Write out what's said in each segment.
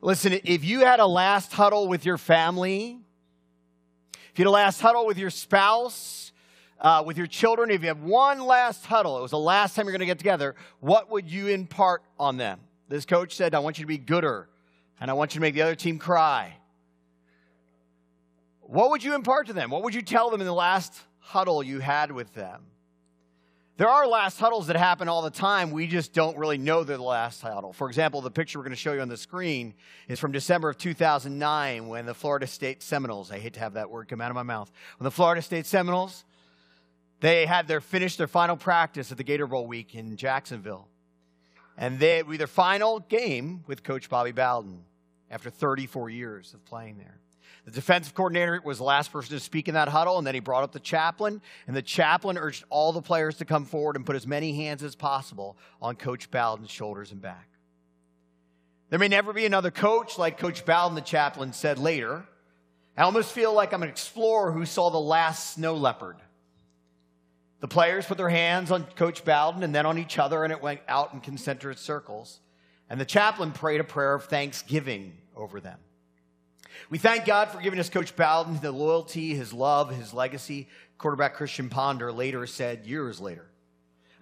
Listen, if you had a last huddle with your family, if you had a last huddle with your spouse, uh, with your children, if you have one last huddle, it was the last time you're going to get together, what would you impart on them? This coach said, I want you to be gooder, and I want you to make the other team cry. What would you impart to them? What would you tell them in the last huddle you had with them? There are last huddles that happen all the time. We just don't really know the last huddle. For example, the picture we're going to show you on the screen is from December of 2009 when the Florida State Seminoles, I hate to have that word come out of my mouth, when the Florida State Seminoles, they had their finished their final practice at the Gator Bowl week in Jacksonville. And they were their final game with Coach Bobby Bowden after 34 years of playing there. The defensive coordinator was the last person to speak in that huddle, and then he brought up the chaplain, and the chaplain urged all the players to come forward and put as many hands as possible on Coach Bowden's shoulders and back. There may never be another coach like Coach Bowden, the chaplain said later. I almost feel like I'm an explorer who saw the last snow leopard. The players put their hands on Coach Bowden and then on each other, and it went out in concentric circles. And the chaplain prayed a prayer of thanksgiving over them. We thank God for giving us Coach Bowden the loyalty, his love, his legacy. Quarterback Christian Ponder later said years later.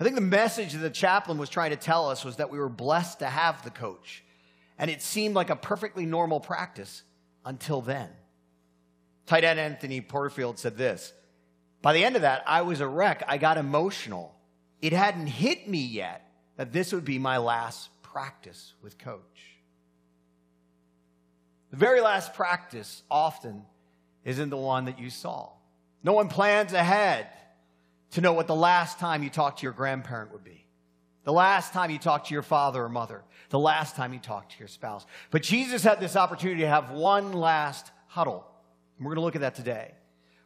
I think the message that the chaplain was trying to tell us was that we were blessed to have the coach. And it seemed like a perfectly normal practice until then. Tight end Anthony Porterfield said this By the end of that, I was a wreck. I got emotional. It hadn't hit me yet that this would be my last practice with coach. The very last practice often isn't the one that you saw. No one plans ahead to know what the last time you talked to your grandparent would be, the last time you talked to your father or mother, the last time you talked to your spouse. But Jesus had this opportunity to have one last huddle. And we're going to look at that today.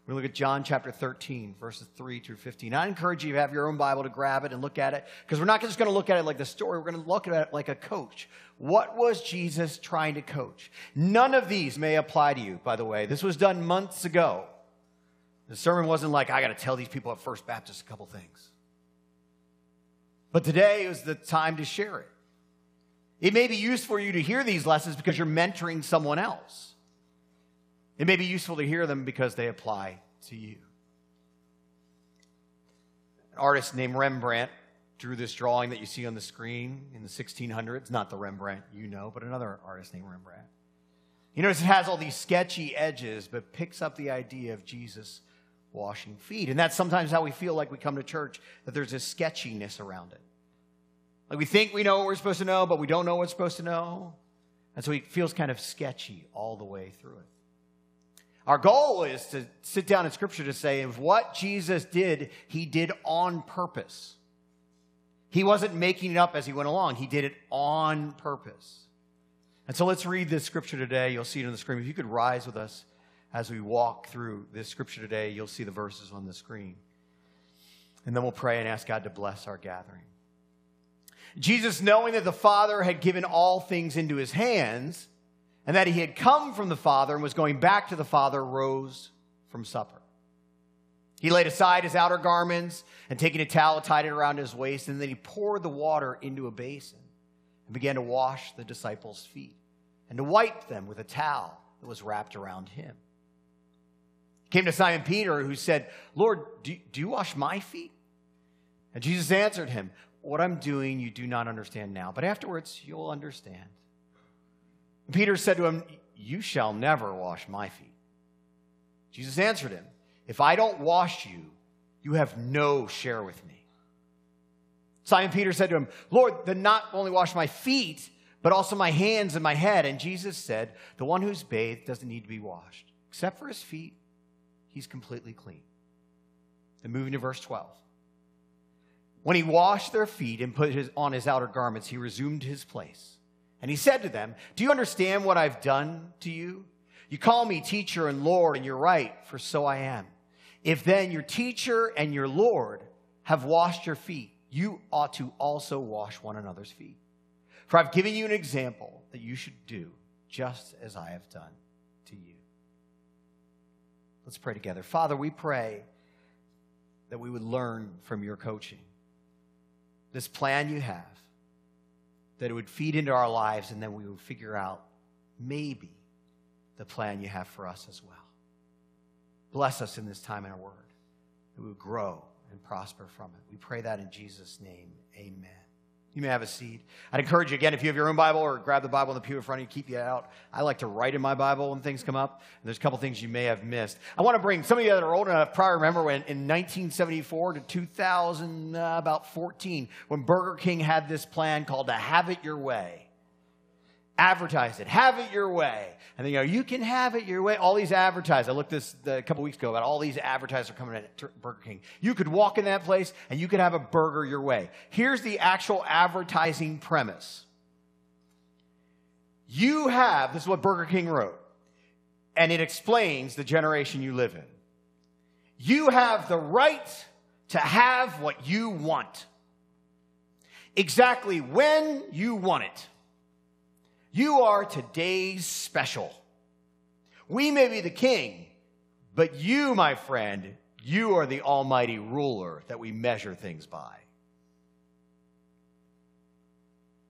To look at John chapter 13, verses 3 through 15. I encourage you to have your own Bible to grab it and look at it because we're not just going to look at it like the story. We're going to look at it like a coach. What was Jesus trying to coach? None of these may apply to you, by the way. This was done months ago. The sermon wasn't like, I got to tell these people at First Baptist a couple things. But today is the time to share it. It may be useful for you to hear these lessons because you're mentoring someone else. It may be useful to hear them because they apply to you. An artist named Rembrandt drew this drawing that you see on the screen in the 1600s. Not the Rembrandt you know, but another artist named Rembrandt. You notice it has all these sketchy edges, but picks up the idea of Jesus washing feet. And that's sometimes how we feel like we come to church, that there's a sketchiness around it. Like we think we know what we're supposed to know, but we don't know what we're supposed to know. And so it feels kind of sketchy all the way through it. Our goal is to sit down in Scripture to say, if what Jesus did, he did on purpose. He wasn't making it up as he went along, he did it on purpose. And so let's read this Scripture today. You'll see it on the screen. If you could rise with us as we walk through this Scripture today, you'll see the verses on the screen. And then we'll pray and ask God to bless our gathering. Jesus, knowing that the Father had given all things into his hands, and that he had come from the Father and was going back to the Father, rose from supper. He laid aside his outer garments and taking a towel, tied it around his waist, and then he poured the water into a basin and began to wash the disciples' feet and to wipe them with a towel that was wrapped around him. He came to Simon Peter, who said, Lord, do, do you wash my feet? And Jesus answered him, What I'm doing you do not understand now, but afterwards you'll understand. Peter said to him, You shall never wash my feet. Jesus answered him, If I don't wash you, you have no share with me. Simon Peter said to him, Lord, then not only wash my feet, but also my hands and my head. And Jesus said, The one who's bathed doesn't need to be washed. Except for his feet, he's completely clean. Then moving to verse 12. When he washed their feet and put his, on his outer garments, he resumed his place. And he said to them, Do you understand what I've done to you? You call me teacher and Lord, and you're right, for so I am. If then your teacher and your Lord have washed your feet, you ought to also wash one another's feet. For I've given you an example that you should do just as I have done to you. Let's pray together. Father, we pray that we would learn from your coaching. This plan you have that it would feed into our lives and then we would figure out maybe the plan you have for us as well. Bless us in this time in our word, that we would grow and prosper from it. We pray that in Jesus' name. Amen. You may have a seat. I'd encourage you again, if you have your own Bible or grab the Bible in the pew in front of you, keep you out. I like to write in my Bible when things come up. There's a couple things you may have missed. I want to bring some of you that are old enough, probably remember when in 1974 to 2000, uh, about 14, when Burger King had this plan called to have it your way advertise it. Have it your way. And then, you know, you can have it your way. All these advertisers. I looked this a couple weeks ago about all these advertisers coming at Burger King. You could walk in that place and you could have a burger your way. Here's the actual advertising premise. You have, this is what Burger King wrote, and it explains the generation you live in. You have the right to have what you want. Exactly when you want it. You are today's special. We may be the king, but you, my friend, you are the almighty ruler that we measure things by.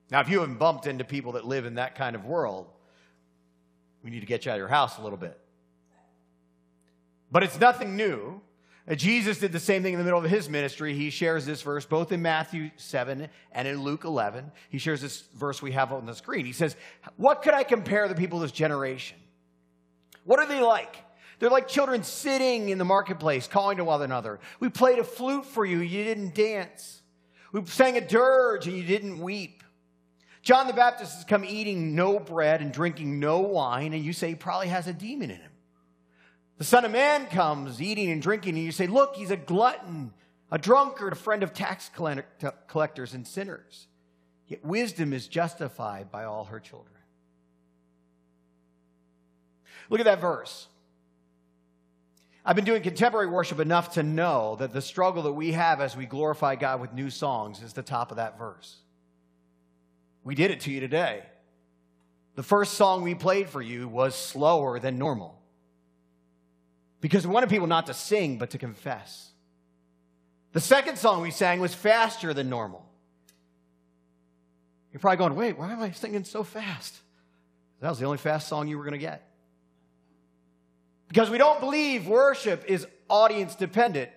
Now, if you haven't bumped into people that live in that kind of world, we need to get you out of your house a little bit. But it's nothing new. Uh, Jesus did the same thing in the middle of his ministry. He shares this verse both in Matthew 7 and in Luke 11. He shares this verse we have on the screen. He says, What could I compare the people of this generation? What are they like? They're like children sitting in the marketplace, calling to one another. We played a flute for you, you didn't dance. We sang a dirge and you didn't weep. John the Baptist has come eating no bread and drinking no wine, and you say he probably has a demon in him. The Son of Man comes eating and drinking, and you say, Look, he's a glutton, a drunkard, a friend of tax collectors and sinners. Yet wisdom is justified by all her children. Look at that verse. I've been doing contemporary worship enough to know that the struggle that we have as we glorify God with new songs is the top of that verse. We did it to you today. The first song we played for you was slower than normal because we wanted people not to sing, but to confess. The second song we sang was faster than normal. You're probably going, wait, why am I singing so fast? That was the only fast song you were going to get. Because we don't believe worship is audience dependent.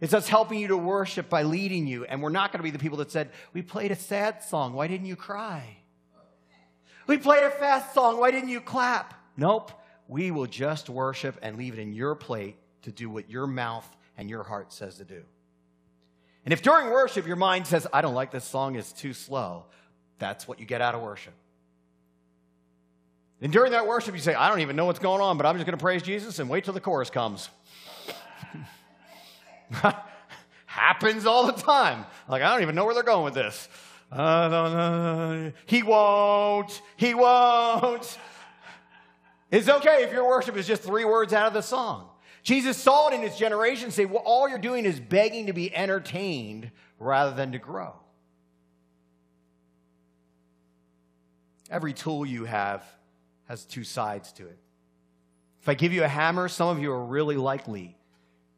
It's us helping you to worship by leading you. And we're not going to be the people that said, We played a sad song. Why didn't you cry? We played a fast song. Why didn't you clap? Nope we will just worship and leave it in your plate to do what your mouth and your heart says to do. And if during worship your mind says, I don't like this song, it's too slow, that's what you get out of worship. And during that worship, you say, I don't even know what's going on, but I'm just going to praise Jesus and wait till the chorus comes. Happens all the time. Like, I don't even know where they're going with this. Uh, he won't. He won't. It's okay if your worship is just three words out of the song. Jesus saw it in his generation say, well, all you're doing is begging to be entertained rather than to grow. Every tool you have has two sides to it. If I give you a hammer, some of you are really likely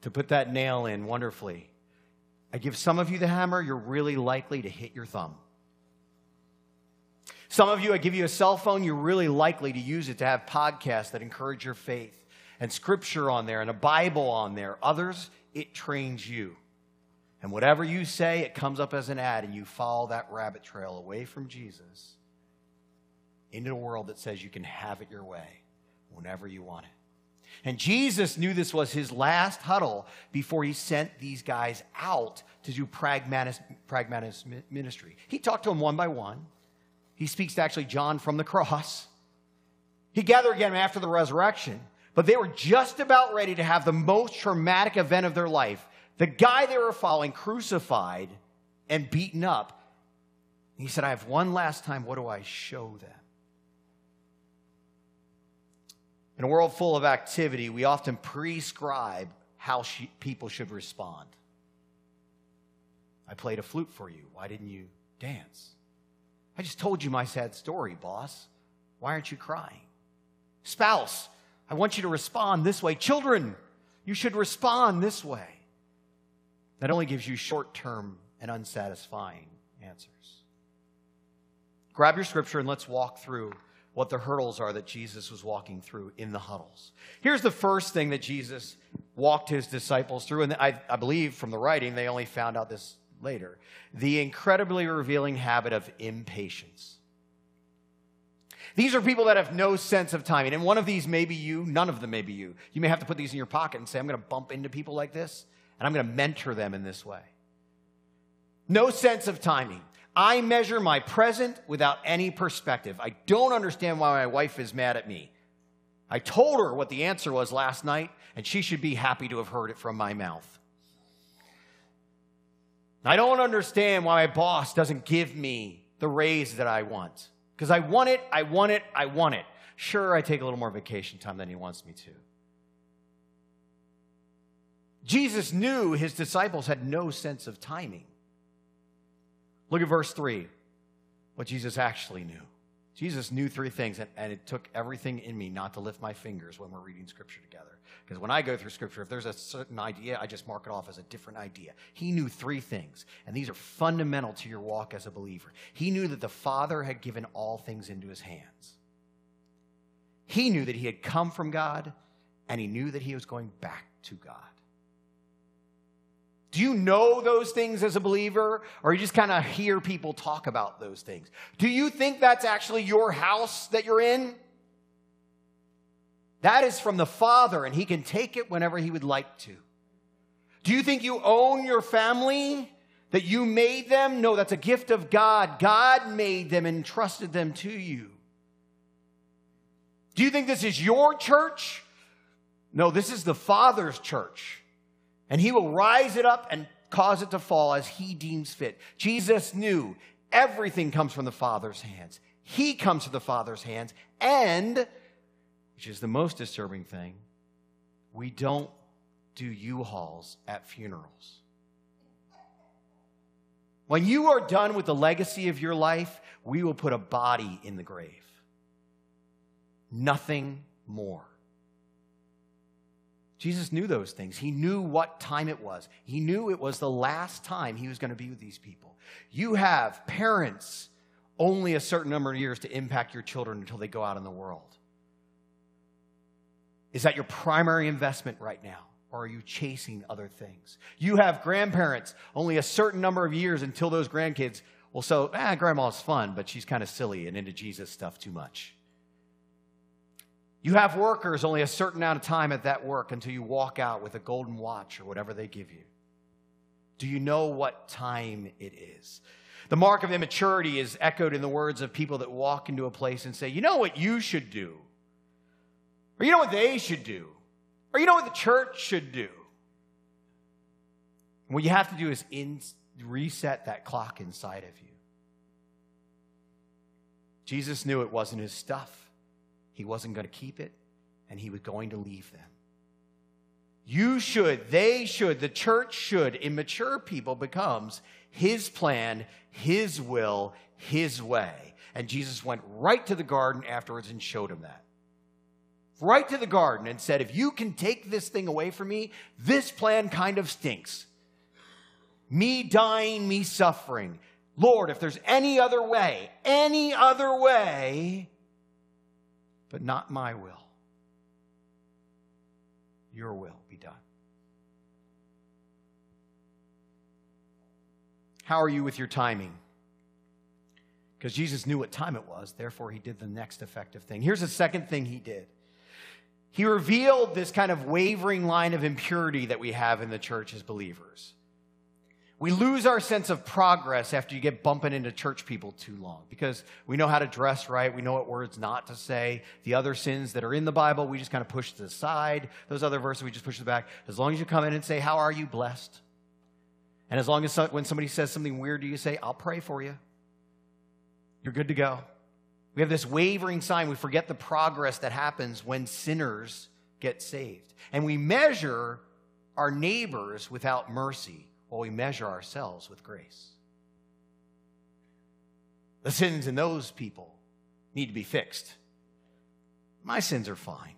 to put that nail in wonderfully. I give some of you the hammer, you're really likely to hit your thumb. Some of you, I give you a cell phone, you're really likely to use it to have podcasts that encourage your faith and scripture on there and a Bible on there. Others, it trains you. And whatever you say, it comes up as an ad, and you follow that rabbit trail away from Jesus into a world that says you can have it your way whenever you want it. And Jesus knew this was his last huddle before he sent these guys out to do pragmatist, pragmatist ministry. He talked to them one by one. He speaks to actually John from the cross. He gathered again after the resurrection, but they were just about ready to have the most traumatic event of their life. The guy they were following crucified and beaten up. He said, I have one last time. What do I show them? In a world full of activity, we often prescribe how she, people should respond. I played a flute for you. Why didn't you dance? I just told you my sad story, boss. Why aren't you crying? Spouse, I want you to respond this way. Children, you should respond this way. That only gives you short term and unsatisfying answers. Grab your scripture and let's walk through what the hurdles are that Jesus was walking through in the huddles. Here's the first thing that Jesus walked his disciples through, and I, I believe from the writing they only found out this later the incredibly revealing habit of impatience. These are people that have no sense of timing. And one of these may be you, none of them may be you. You may have to put these in your pocket and say, I'm going to bump into people like this, and I'm going to mentor them in this way. No sense of timing. I measure my present without any perspective. I don't understand why my wife is mad at me. I told her what the answer was last night, and she should be happy to have heard it from my mouth. I don't understand why my boss doesn't give me the raise that I want. Because I want it, I want it, I want it. Sure, I take a little more vacation time than he wants me to. Jesus knew his disciples had no sense of timing. Look at verse 3, what Jesus actually knew. Jesus knew three things, and, and, it took everything in me not to lift my fingers when we're reading Scripture together. Because when I go through Scripture, if there's a certain idea, I just mark it off as a different idea. He knew three things, and these are fundamental to your walk as a believer. He knew that the Father had given all things into his hands, he knew that he had come from God, and he knew that he was going back to God. Do you know those things as a believer? Or you just kind of hear people talk about those things? Do you think that's actually your house that you're in? That is from the Father, and He can take it whenever He would like to. Do you think you own your family? That you made them? No, that's a gift of God. God made them and entrusted them to you. Do you think this is your church? No, this is the Father's church and he will rise it up and cause it to fall as he deems fit. Jesus knew everything comes from the Father's hands. He comes to the Father's hands, and, which is the most disturbing thing, we don't do U-Hauls at funerals. When you are done with the legacy of your life, we will put a body in the grave. Nothing more. Jesus knew those things. He knew what time it was. He knew it was the last time he was going to be with these people. You have parents only a certain number of years to impact your children until they go out in the world. Is that your primary investment right now? Or are you chasing other things? You have grandparents only a certain number of years until those grandkids well, so, ah, grandma's fun, but she's kind of silly and into Jesus stuff too much. You have workers only a certain amount of time at that work until you walk out with a golden watch or whatever they give you. Do you know what time it is? The mark of immaturity is echoed in the words of people that walk into a place and say, You know what you should do? Or you know what they should do? Or you know what the church should do? what you have to do is in, reset that clock inside of you. Jesus knew it wasn't his stuff. He wasn't going to keep it, and he was going to leave them. You should, they should, the church should, immature people becomes his plan, his will, his way. And Jesus went right to the garden afterwards and showed him that. Right to the garden and said, If you can take this thing away from me, this plan kind of stinks. Me dying, me suffering. Lord, if there's any other way, any other way, but not my will. Your will be done. How are you with your timing? Because Jesus knew what time it was, therefore, he did the next effective thing. Here's the second thing he did he revealed this kind of wavering line of impurity that we have in the church as believers. We lose our sense of progress after you get bumping into church people too long because we know how to dress right. We know what words not to say. The other sins that are in the Bible, we just kind of push to the side. Those other verses, we just push to the back. As long as you come in and say, How are you blessed? And as long as when somebody says something weird to you, say, I'll pray for you. You're good to go. We have this wavering sign. We forget the progress that happens when sinners get saved. And we measure our neighbors without mercy while we measure ourselves with grace. The sins in those people need to be fixed. My sins are fine.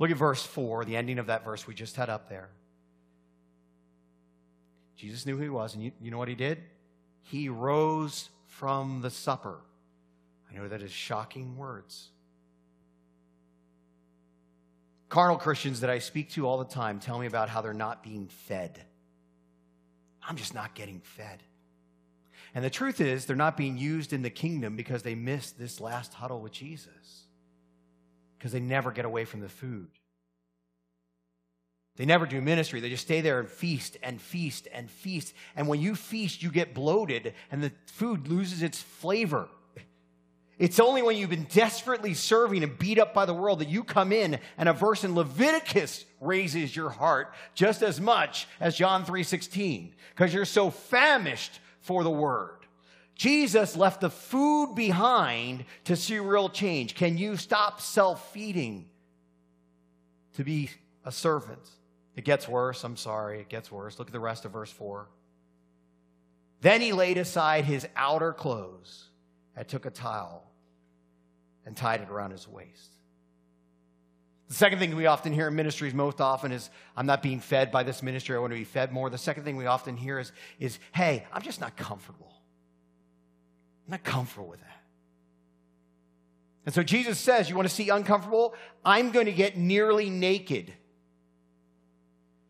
Look at verse 4, the ending of that verse we just had up there. Jesus knew who he was, and you, you know what he did? He rose from the supper. I know that is shocking words. Carnal Christians that I speak to all the time tell me about how they're not being fed. I'm just not getting fed. And the truth is, they're not being used in the kingdom because they missed this last huddle with Jesus, because they never get away from the food. They never do ministry. They just stay there and feast and feast and feast. And when you feast, you get bloated and the food loses its flavor. It's only when you've been desperately serving and beat up by the world that you come in and a verse in Leviticus raises your heart just as much as John 3:16 because you're so famished for the word. Jesus left the food behind to see real change. Can you stop self-feeding to be a servant? It gets worse. I'm sorry. It gets worse. Look at the rest of verse 4. Then he laid aside his outer clothes and took a towel and tied it around his waist. The second thing we often hear in ministries most often is, I'm not being fed by this ministry. I want to be fed more. The second thing we often hear is, is hey, I'm just not comfortable. I'm not comfortable with that. And so Jesus says, You want to see uncomfortable? I'm going to get nearly naked.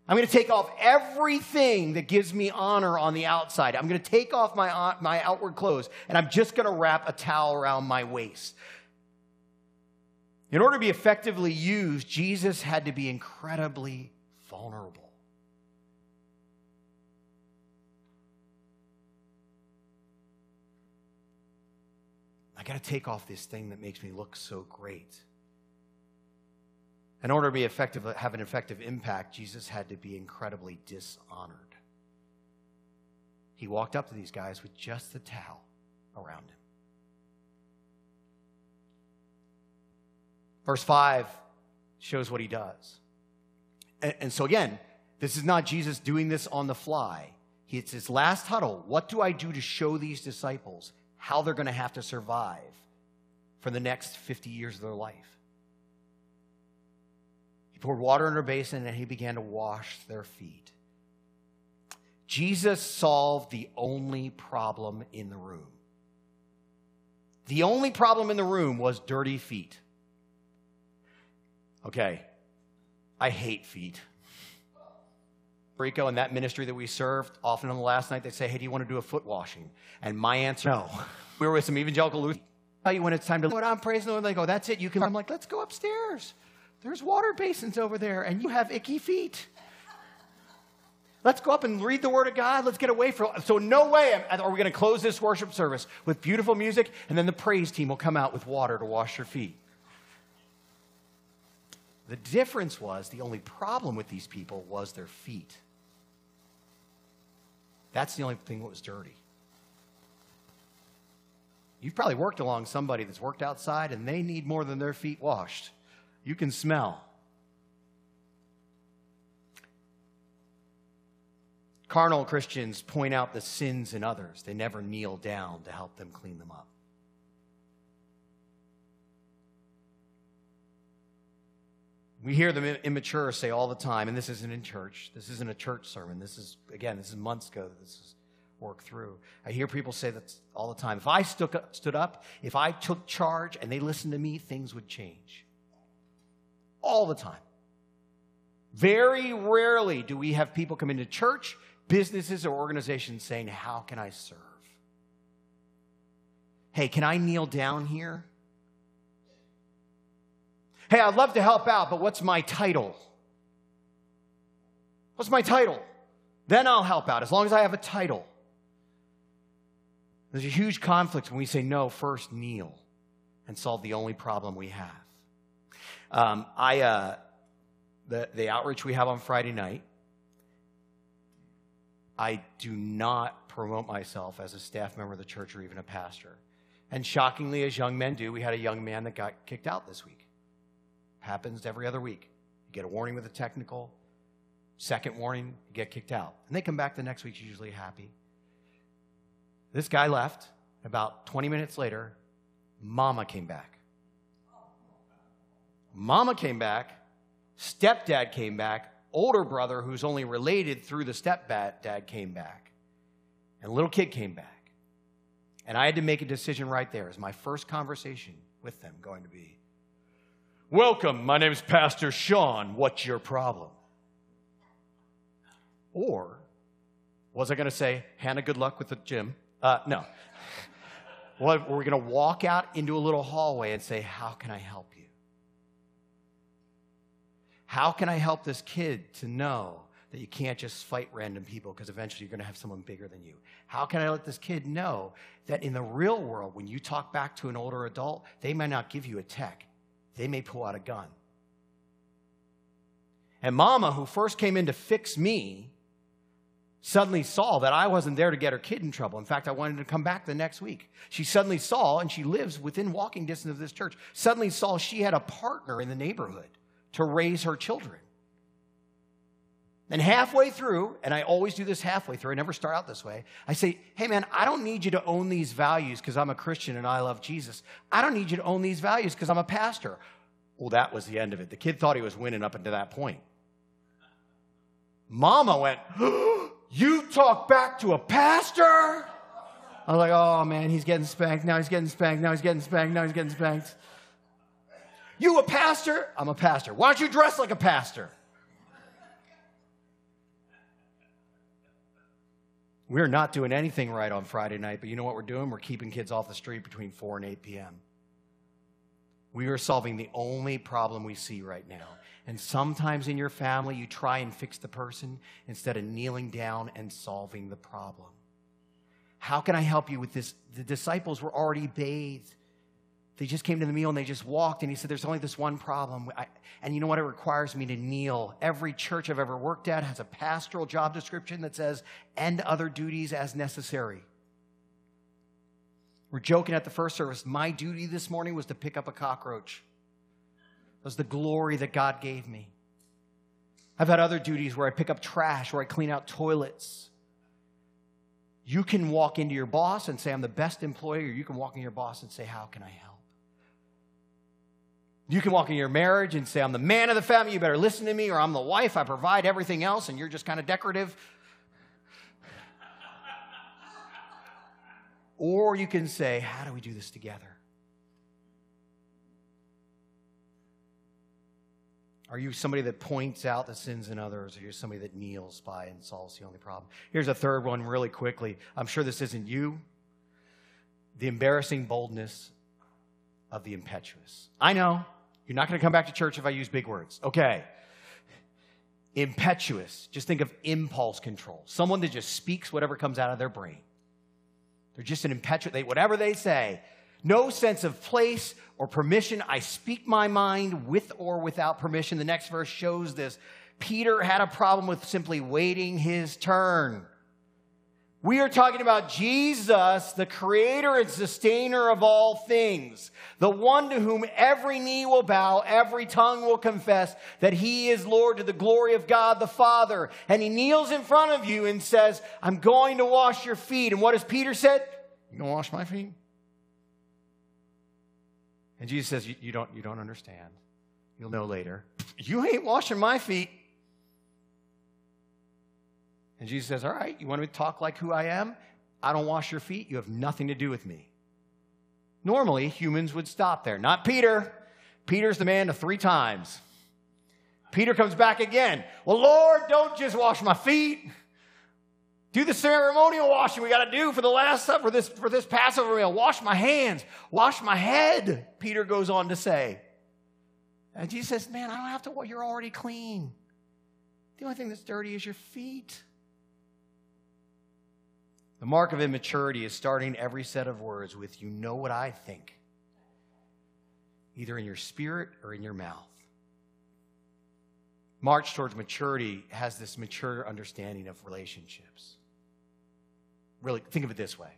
I'm going to take off everything that gives me honor on the outside. I'm going to take off my, uh, my outward clothes and I'm just going to wrap a towel around my waist. In order to be effectively used, Jesus had to be incredibly vulnerable. I got to take off this thing that makes me look so great. In order to be effective, have an effective impact, Jesus had to be incredibly dishonored. He walked up to these guys with just the towel around him. Verse 5 shows what he does. And, and, so, again, this is not Jesus doing this on the fly. It's his last huddle. What do I do to show these disciples how they're going to have to survive for the next 50 years of their life? He poured water in her basin and he began to wash their feet. Jesus solved the only problem in the room. The only problem in the room was dirty feet. Okay, I hate feet. Rico and that ministry that we served, often on the last night, they say, Hey, do you want to do a foot washing? And my answer, no. We were with some evangelical Lutheran. Tell you when it's time to, what I'm praising the Lord. They go, That's it. You can. I'm like, Let's go upstairs. There's water basins over there, and you have icky feet. Let's go up and read the Word of God. Let's get away from. So no way are we going to close this worship service with beautiful music, and then the praise team will come out with water to wash your feet. The difference was the only problem with these people was their feet. That's the only thing that was dirty. You've probably worked along somebody that's worked outside and they need more than their feet washed. You can smell. Carnal Christians point out the sins in others. They never kneel down to help them clean them up. We hear the immature say all the time, and this isn't in church. This isn't a church sermon. This is, again, this is months ago that this is worked through. I hear people say that all the time. If I stood up, if I took charge and they listened to me, things would change all the time. Very rarely do we have people come into church, businesses, or organizations saying, How can I serve? Hey, can I kneel down here? Hey, I'd love to help out, but what's my title? What's my title? Then I'll help out as long as I have a title. There's a huge conflict when we say, no, first kneel and solve the only problem we have. Um, I, uh, the, the outreach we have on Friday night, I do not promote myself as a staff member of the church or even a pastor. And shockingly, as young men do, we had a young man that got kicked out this week. Happens every other week. You get a warning with a technical, second warning, you get kicked out. And they come back the next week, usually happy. This guy left. About 20 minutes later, mama came back. Mama came back, stepdad came back, older brother, who's only related through the stepdad, came back, and little kid came back. And I had to make a decision right there. Is my first conversation with them going to be, Welcome, my name is Pastor Sean. What's your problem? Or was I going to say, Hannah, good luck with the gym? Uh, no. Well, we're going to walk out into a little hallway and say, How can I help you? How can I help this kid to know that you can't just fight random people because eventually you're going to have someone bigger than you? How can I let this kid know that in the real world, when you talk back to an older adult, they may not give you a tech, they may pull out a gun. And mama, who first came in to fix me, suddenly saw that I wasn't there to get her kid in trouble. In fact, I wanted to come back the next week. She suddenly saw, and she lives within walking distance of this church, suddenly saw she had a partner in the neighborhood to raise her children. And halfway through, and I always do this halfway through, I never start out this way. I say, hey man, I don't need you to own these values because I'm a Christian and I love Jesus. I don't need you to own these values because I'm a pastor. Well, that was the end of it. The kid thought he was winning up until that point. Mama went, You talk back to a pastor? I was like, Oh man, he's getting spanked. Now he's getting spanked. Now he's getting spanked. Now he's getting spanked. You a pastor? I'm a pastor. Why don't you dress like a pastor? We're not doing anything right on Friday night, but you know what we're doing? We're keeping kids off the street between 4 and 8 p.m. We are solving the only problem we see right now. And sometimes in your family, you try and fix the person instead of kneeling down and solving the problem. How can I help you with this? The disciples were already bathed. They just came to the meal and they just walked, and he said, There's only this one problem. I, and you know what? It requires me to kneel. Every church I've ever worked at has a pastoral job description that says, End other duties as necessary. We're joking at the first service. My duty this morning was to pick up a cockroach. That was the glory that God gave me. I've had other duties where I pick up trash, where I clean out toilets. You can walk into your boss and say, I'm the best employee, or you can walk into your boss and say, How can I help? You can walk in your marriage and say, I'm the man of the family, you better listen to me, or I'm the wife, I provide everything else, and you're just kind of decorative. or you can say, How do we do this together? Are you somebody that points out the sins in others, or you're somebody that kneels by and solves the only problem? Here's a third one, really quickly. I'm sure this isn't you. The embarrassing boldness of the impetuous. I know you're not going to come back to church if I use big words. Okay. Impetuous. Just think of impulse control. Someone that just speaks whatever comes out of their brain. They're just an impetuous, they, whatever they say. No sense of place or permission. I speak my mind with or without permission. The next verse shows this. Peter had a problem with simply waiting his turn. We are talking about Jesus, the creator and sustainer of all things, the one to whom every knee will bow, every tongue will confess that he is Lord to the glory of God the Father. And he kneels in front of you and says, I'm going to wash your feet. And what does Peter said? You to wash my feet? And Jesus says, you, you, don't, you don't understand. You'll know later. You ain't washing my feet. And Jesus says, All right, you want me to talk like who I am? I don't wash your feet. You have nothing to do with me. Normally, humans would stop there. Not Peter. Peter's the man of three times. Peter comes back again. Well, Lord, don't just wash my feet. Do the ceremonial washing we got to do for the last for this for this Passover meal. Wash my hands, wash my head. Peter goes on to say, and Jesus says, "Man, I don't have to. You're already clean. The only thing that's dirty is your feet." The mark of immaturity is starting every set of words with, You know what I think, either in your spirit or in your mouth. March towards maturity has this mature understanding of relationships. Really, think of it this way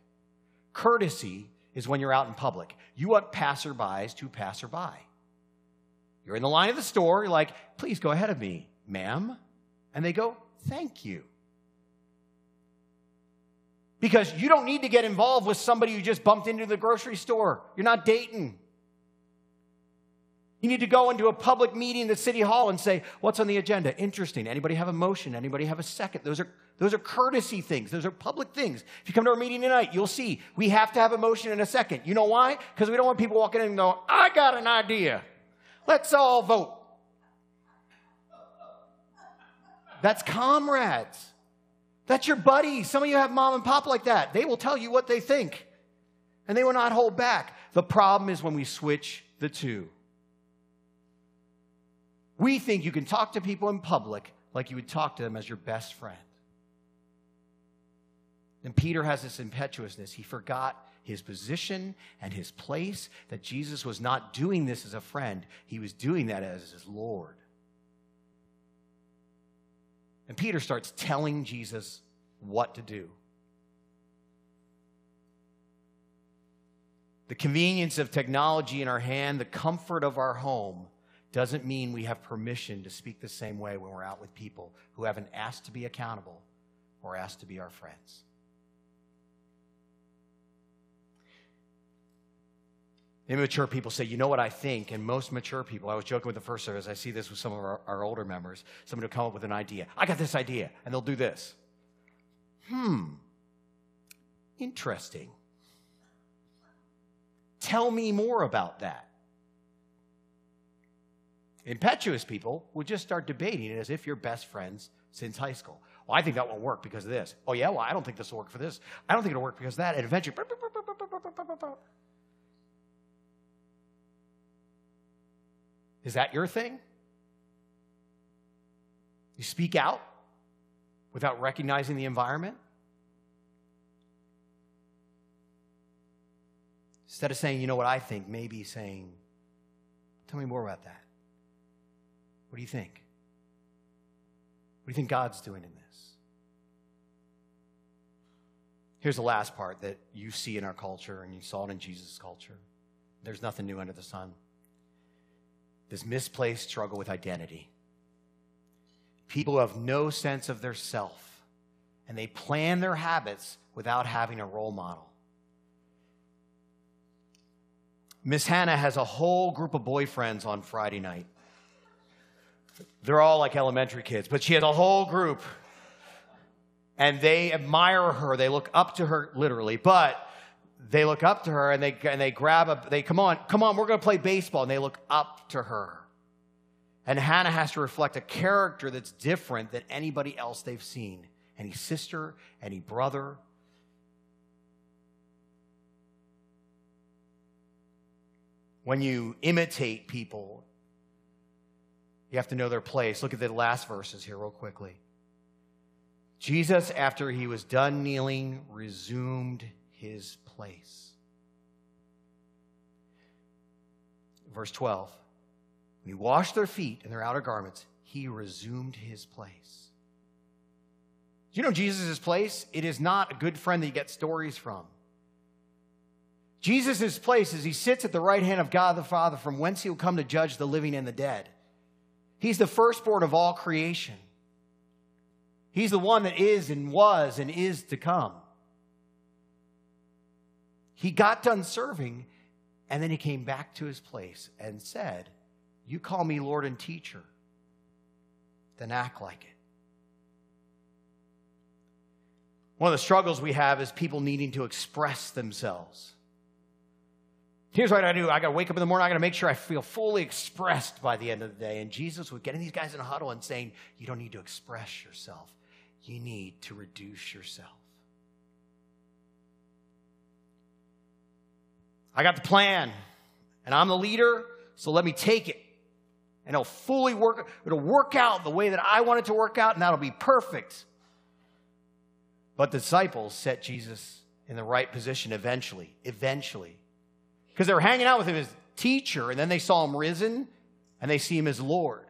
courtesy is when you're out in public. You want passerbys to passerby. You're in the line of the store, you're like, please go ahead of me, ma'am. And they go, thank you. Because you don't need to get involved with somebody you just bumped into the grocery store. You're not dating. You need to go into a public meeting at the City Hall and say, What's on the agenda? Interesting. Anybody have a motion? Anybody have a second? Those are, those are courtesy things. Those are public things. If you come to our meeting tonight, you'll see we have to have a motion in a second. You know why? Because we don't want people walking in and going, I got an idea. Let's all vote. That's comrades. That's your buddy. Some of you have mom and pop like that. They will tell you what they think, and they will not hold back. The problem is when we switch the two. We think you can talk to people in public like you would talk to them as your best friend. And Peter has this impetuousness. He forgot his position and his place, that Jesus was not doing this as a friend, he was doing that as his Lord. And Peter starts telling Jesus what to do. The convenience of technology in our hand, the comfort of our home, doesn't mean we have permission to speak the same way when we're out with people who haven't asked to be accountable or asked to be our friends. Immature people say, you know what I think? And most mature people, I was joking with the first service, I see this with some of our, our older members. Somebody will come up with an idea. I got this idea, and they'll do this. Hmm, interesting. Tell me more about that. Impetuous people will just start debating it as if you're best friends since high school. Well, I think that won't work because of this. Oh, yeah? Well, I don't think this will work for this. I don't think it'll work because that. And eventually, is that your thing? You speak out without recognizing the environment? Instead of saying, you know what I think, maybe saying, tell me more about that. What do you think? What do you think God's doing in this? Here's the last part that you see in our culture, and you saw it in Jesus' culture. There's nothing new under the sun. This misplaced struggle with identity. People have no sense of their self, and they plan their habits without having a role model. Miss Hannah has a whole group of boyfriends on Friday night. They're all like elementary kids, but she has a whole group. And they admire her. They look up to her, literally. But they look up to her and they, and they grab a, they come on, come on, we're going to play baseball. And they look up to her. And Hannah has to reflect a character that's different than anybody else they've seen any sister, any brother. When you imitate people you have to know their place. Look at the last verses here, real quickly. Jesus, after he was done kneeling, resumed his place. Verse 12 When he washed their feet and their outer garments, he resumed his place. Do you know Jesus' place? It is not a good friend that you get stories from. Jesus' place is he sits at the right hand of God the Father, from whence he will come to judge the living and the dead. He's the firstborn of all creation. He's the one that is and was and is to come. He got done serving, and then he came back to his place and said, You call me Lord and teacher, then act like it. One of the struggles we have is people needing to express themselves. Here's what I do. I got to wake up in the morning. I got to make sure I feel fully expressed by the end of the day. And Jesus was getting these guys in a huddle and saying, You don't need to express yourself, you need to reduce yourself. I got the plan, and I'm the leader, so let me take it. And it'll fully work, it'll work out the way that I want it to work out, and that'll be perfect. But disciples set Jesus in the right position eventually. Eventually because they were hanging out with him as teacher, and then they saw him risen and they see him as Lord.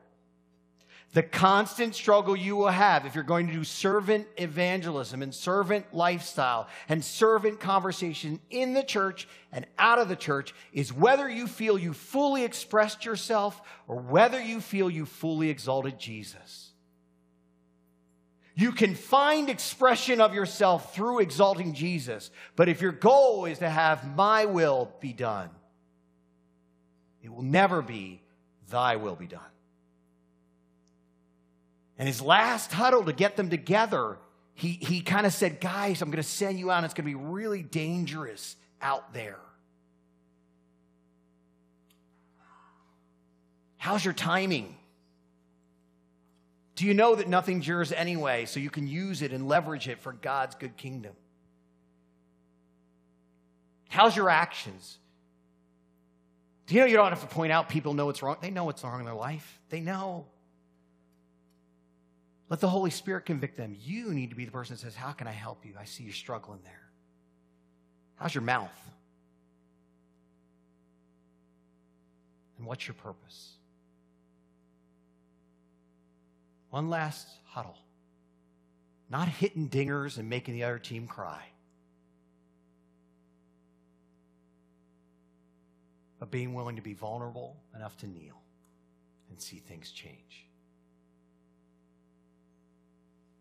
The constant struggle you will have if you're going to do servant evangelism and servant lifestyle and servant conversation in the church and out of the church is whether you feel you fully expressed yourself or whether you feel you fully exalted Jesus. You can find expression of yourself through exalting Jesus. But if your goal is to have my will be done, it will never be thy will be done. And his last huddle to get them together, he, he kind of said, Guys, I'm going to send you out. It's going to be really dangerous out there. How's your timing? Do you know that nothing's yours anyway, so you can use it and leverage it for God's good kingdom? How's your actions? Do you know you don't have to point out people know what's wrong? They know what's wrong in their life. They know. Let the Holy Spirit convict them. You need to be the person that says, How can I help you? I see you're struggling there. How's your mouth? And what's your purpose? One last huddle. Not hitting dingers and making the other team cry, but being willing to be vulnerable enough to kneel and see things change.